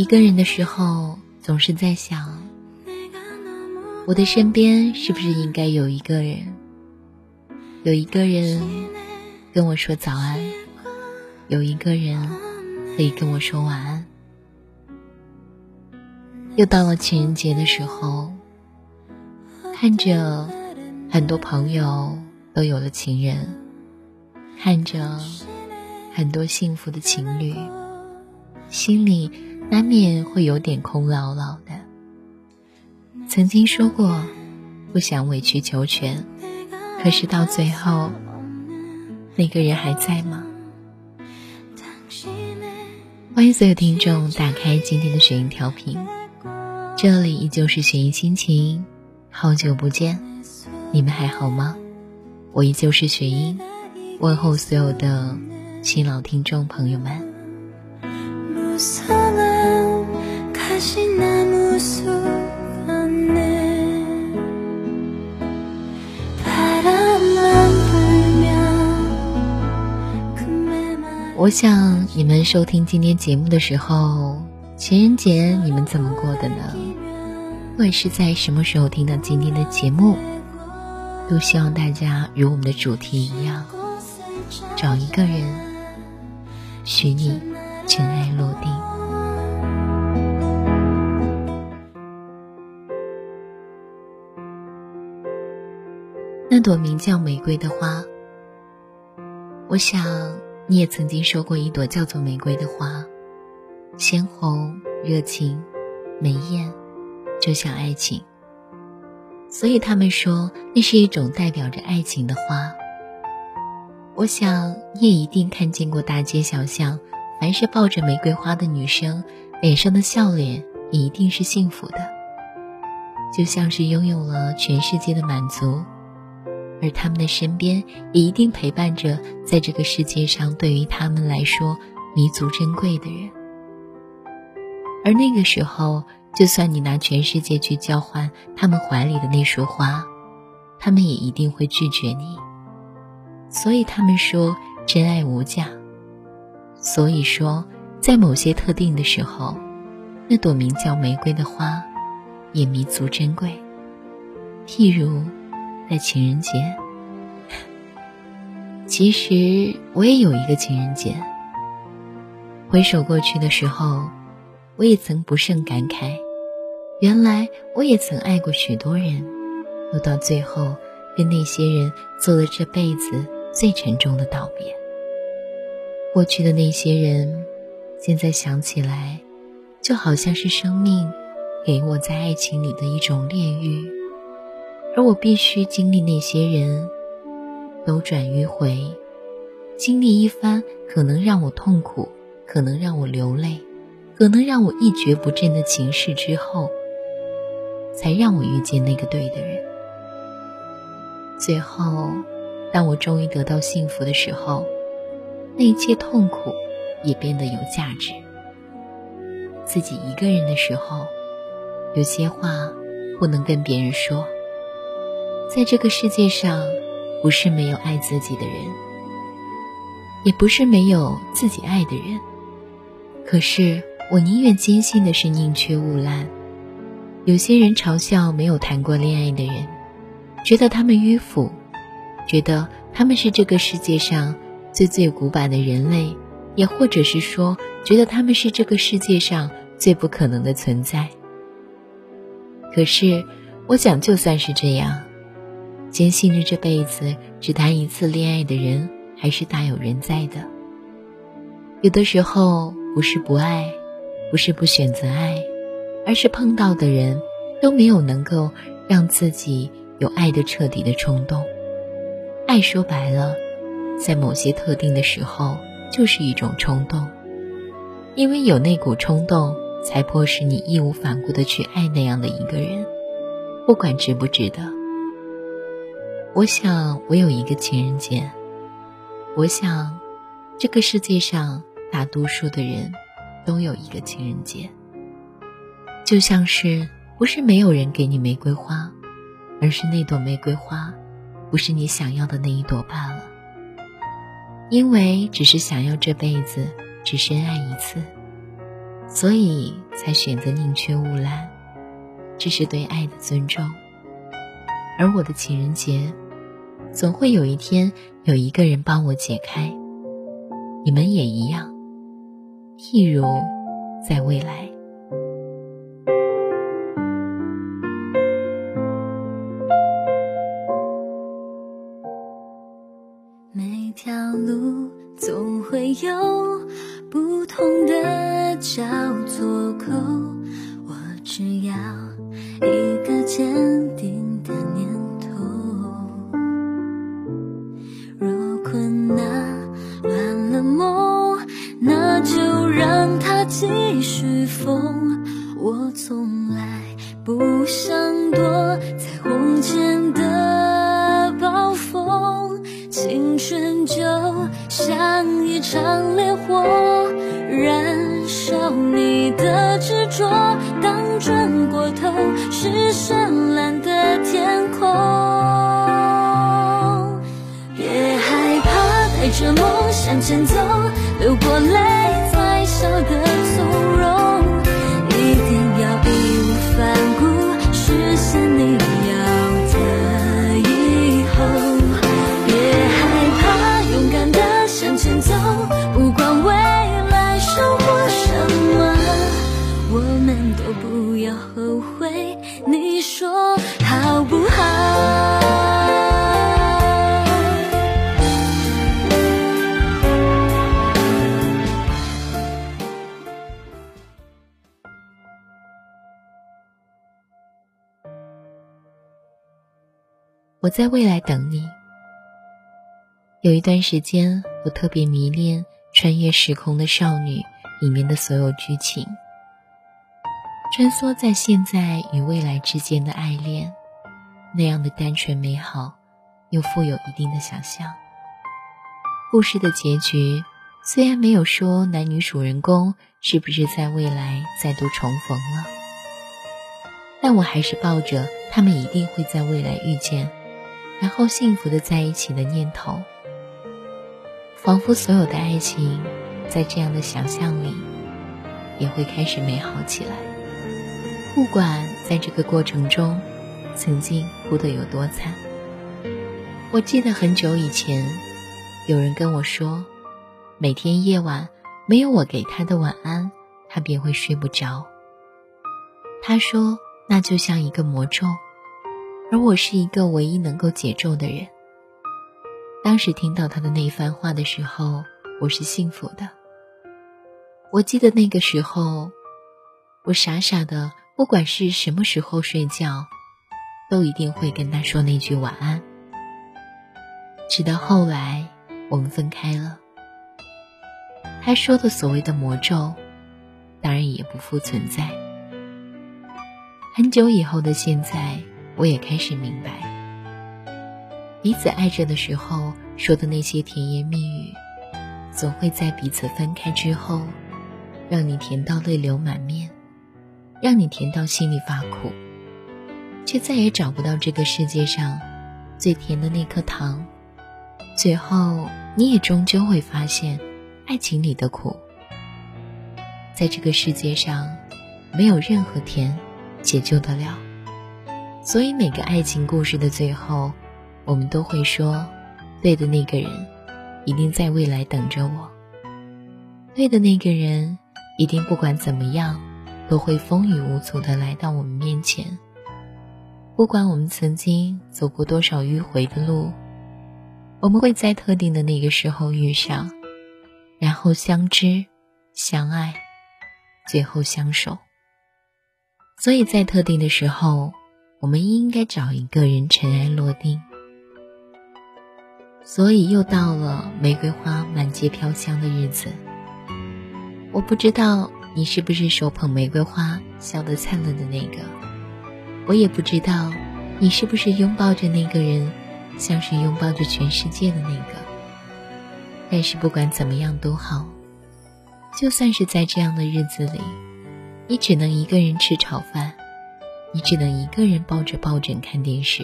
一个人的时候，总是在想，我的身边是不是应该有一个人，有一个人跟我说早安，有一个人可以跟我说晚安。又到了情人节的时候，看着很多朋友都有了情人，看着很多幸福的情侣，心里。难免会有点空落落的。曾经说过不想委曲求全，可是到最后，那个人还在吗？欢迎所有听众打开今天的雪音调频，这里依旧是雪音心情。好久不见，你们还好吗？我依旧是雪音，问候所有的新老听众朋友们。我想你们收听今天节目的时候，情人节你们怎么过的呢？不管是在什么时候听到今天的节目，都希望大家与我们的主题一样，找一个人，许你尘埃落定。那朵名叫玫瑰的花，我想你也曾经说过一朵叫做玫瑰的花，鲜红、热情、美艳，就像爱情。所以他们说那是一种代表着爱情的花。我想你也一定看见过大街小巷，凡是抱着玫瑰花的女生，脸上的笑脸一定是幸福的，就像是拥有了全世界的满足。而他们的身边也一定陪伴着，在这个世界上对于他们来说弥足珍贵的人。而那个时候，就算你拿全世界去交换他们怀里的那束花，他们也一定会拒绝你。所以他们说真爱无价。所以说，在某些特定的时候，那朵名叫玫瑰的花，也弥足珍贵。譬如。在情人节，其实我也有一个情人节。回首过去的时候，我也曾不胜感慨，原来我也曾爱过许多人，又到最后跟那些人做了这辈子最沉重的道别。过去的那些人，现在想起来，就好像是生命给我在爱情里的一种炼狱。而我必须经历那些人，斗转迂回，经历一番可能让我痛苦、可能让我流泪、可能让我一蹶不振的情事之后，才让我遇见那个对的人。最后，当我终于得到幸福的时候，那一切痛苦也变得有价值。自己一个人的时候，有些话不能跟别人说。在这个世界上，不是没有爱自己的人，也不是没有自己爱的人。可是，我宁愿坚信的是宁缺毋滥。有些人嘲笑没有谈过恋爱的人，觉得他们迂腐，觉得他们是这个世界上最最古板的人类，也或者是说，觉得他们是这个世界上最不可能的存在。可是，我想，就算是这样。坚信着这辈子只谈一次恋爱的人，还是大有人在的。有的时候不是不爱，不是不选择爱，而是碰到的人都没有能够让自己有爱的彻底的冲动。爱说白了，在某些特定的时候就是一种冲动，因为有那股冲动，才迫使你义无反顾的去爱那样的一个人，不管值不值得。我想，我有一个情人节。我想，这个世界上大多数的人都有一个情人节。就像是，不是没有人给你玫瑰花，而是那朵玫瑰花，不是你想要的那一朵罢了。因为只是想要这辈子只深爱一次，所以才选择宁缺毋滥，这是对爱的尊重。而我的情人节，总会有一天有一个人帮我解开。你们也一样，譬如在未来。风，我从来不想躲在红前的暴风，青春就像一场烈火，燃烧你的执着。当转过头，是绚烂的天空。别害怕，带着梦向前走，流过泪才。笑的从容，我在未来等你。有一段时间，我特别迷恋《穿越时空的少女》里面的所有剧情，穿梭在现在与未来之间的爱恋，那样的单纯美好，又富有一定的想象。故事的结局虽然没有说男女主人公是不是在未来再度重逢了，但我还是抱着他们一定会在未来遇见。然后幸福的在一起的念头，仿佛所有的爱情，在这样的想象里，也会开始美好起来。不管在这个过程中，曾经哭得有多惨。我记得很久以前，有人跟我说，每天夜晚没有我给他的晚安，他便会睡不着。他说，那就像一个魔咒。而我是一个唯一能够解咒的人。当时听到他的那番话的时候，我是幸福的。我记得那个时候，我傻傻的，不管是什么时候睡觉，都一定会跟他说那句晚安。直到后来我们分开了，他说的所谓的魔咒，当然也不复存在。很久以后的现在。我也开始明白，彼此爱着的时候说的那些甜言蜜语，总会在彼此分开之后，让你甜到泪流满面，让你甜到心里发苦，却再也找不到这个世界上最甜的那颗糖。最后，你也终究会发现，爱情里的苦，在这个世界上，没有任何甜解救得了。所以，每个爱情故事的最后，我们都会说：“对的那个人，一定在未来等着我。对的那个人，一定不管怎么样，都会风雨无阻的来到我们面前。不管我们曾经走过多少迂回的路，我们会在特定的那个时候遇上，然后相知、相爱，最后相守。所以在特定的时候。”我们应该找一个人尘埃落定，所以又到了玫瑰花满街飘香的日子。我不知道你是不是手捧玫瑰花笑得灿烂的那个，我也不知道你是不是拥抱着那个人，像是拥抱着全世界的那个。但是不管怎么样都好，就算是在这样的日子里，你只能一个人吃炒饭。你只能一个人抱着抱枕看电视，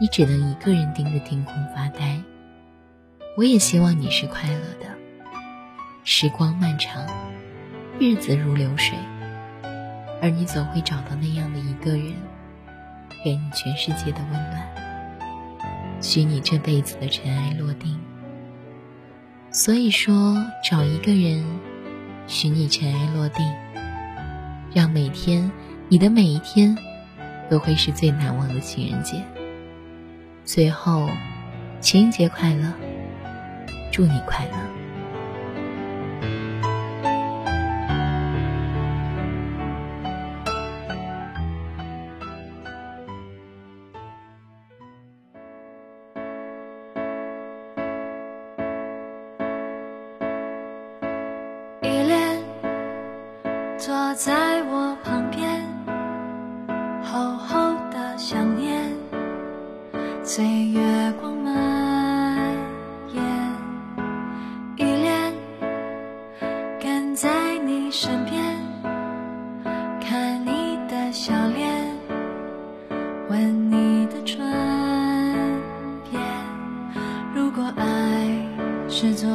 你只能一个人盯着天空发呆。我也希望你是快乐的。时光漫长，日子如流水，而你总会找到那样的一个人，给你全世界的温暖，许你这辈子的尘埃落定。所以说，找一个人，许你尘埃落定，让每天你的每一天，都会是最难忘的情人节。最后，情人节快乐，祝你快乐。随月光蔓延。依恋，跟在你身边，看你的笑脸，吻你的唇边。如果爱是座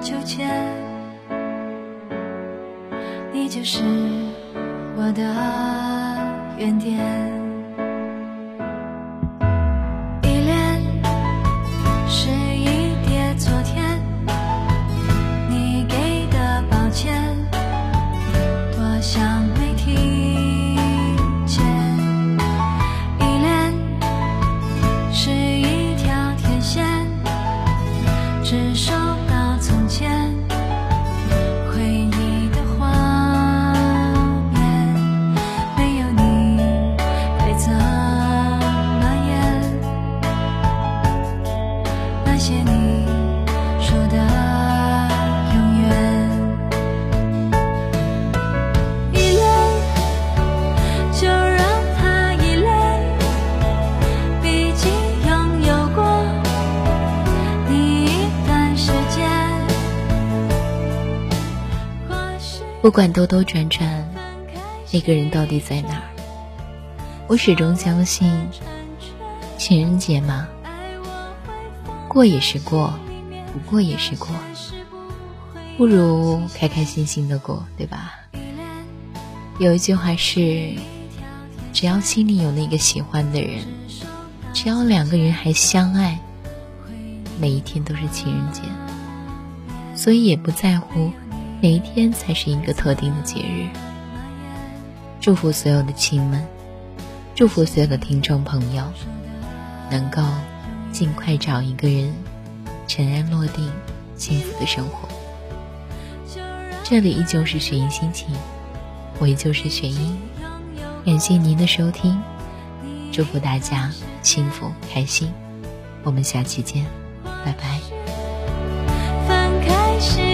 秋千。你就是我的原点。不管兜兜转转，那个人到底在哪儿？我始终相信，情人节嘛，过也是过，不过也是过，不如开开心心的过，对吧？有一句话是：只要心里有那个喜欢的人，只要两个人还相爱，每一天都是情人节，所以也不在乎。哪一天才是一个特定的节日？祝福所有的亲们，祝福所有的听众朋友，能够尽快找一个人，尘埃落定，幸福的生活。这里依旧是雪音心情，我依旧是雪音，感谢您的收听，祝福大家幸福开心，我们下期见，拜拜。翻开时